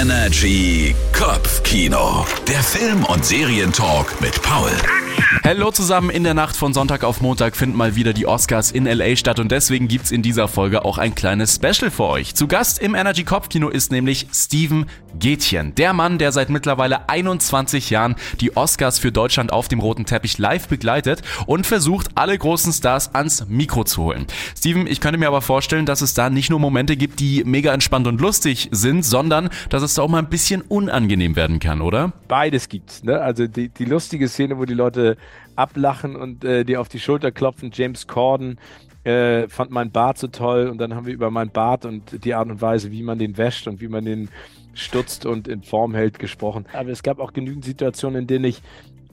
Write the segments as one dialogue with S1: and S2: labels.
S1: Energy Kopfkino. Der Film- und Serientalk mit Paul.
S2: Hallo zusammen, in der Nacht von Sonntag auf Montag finden mal wieder die Oscars in LA statt und deswegen gibt's in dieser Folge auch ein kleines Special für euch. Zu Gast im Energy Kopfkino ist nämlich Steven Gätchen, der Mann, der seit mittlerweile 21 Jahren die Oscars für Deutschland auf dem roten Teppich live begleitet und versucht, alle großen Stars ans Mikro zu holen. Steven, ich könnte mir aber vorstellen, dass es da nicht nur Momente gibt, die mega entspannt und lustig sind, sondern dass es da auch mal ein bisschen unangenehm werden kann, oder?
S3: Beides gibt's, ne? Also die, die lustige Szene, wo die Leute ablachen und äh, dir auf die Schulter klopfen. James Corden äh, fand mein Bart so toll und dann haben wir über mein Bart und die Art und Weise, wie man den wäscht und wie man den stutzt und in Form hält gesprochen. Aber es gab auch genügend Situationen, in denen ich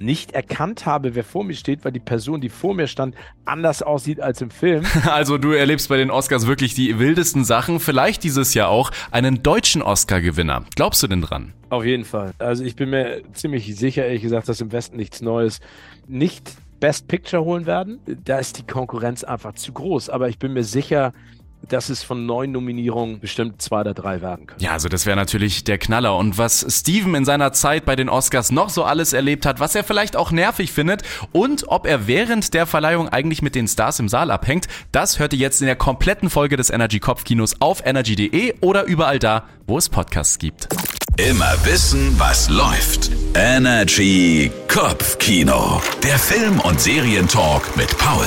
S3: nicht erkannt habe, wer vor mir steht, weil die Person, die vor mir stand, anders aussieht als im Film.
S2: Also du erlebst bei den Oscars wirklich die wildesten Sachen. Vielleicht dieses Jahr auch einen deutschen Oscar-Gewinner. Glaubst du denn dran?
S3: Auf jeden Fall. Also ich bin mir ziemlich sicher, ehrlich gesagt, dass im Westen nichts Neues nicht Best Picture holen werden. Da ist die Konkurrenz einfach zu groß. Aber ich bin mir sicher, dass es von neun Nominierungen bestimmt zwei oder drei werden können.
S2: Ja, also das wäre natürlich der Knaller. Und was Steven in seiner Zeit bei den Oscars noch so alles erlebt hat, was er vielleicht auch nervig findet und ob er während der Verleihung eigentlich mit den Stars im Saal abhängt, das hört ihr jetzt in der kompletten Folge des Energy Kopfkinos auf energy.de oder überall da, wo es Podcasts gibt.
S1: Immer wissen, was läuft. Energy Kopfkino. Der Film- und Serientalk mit Paul.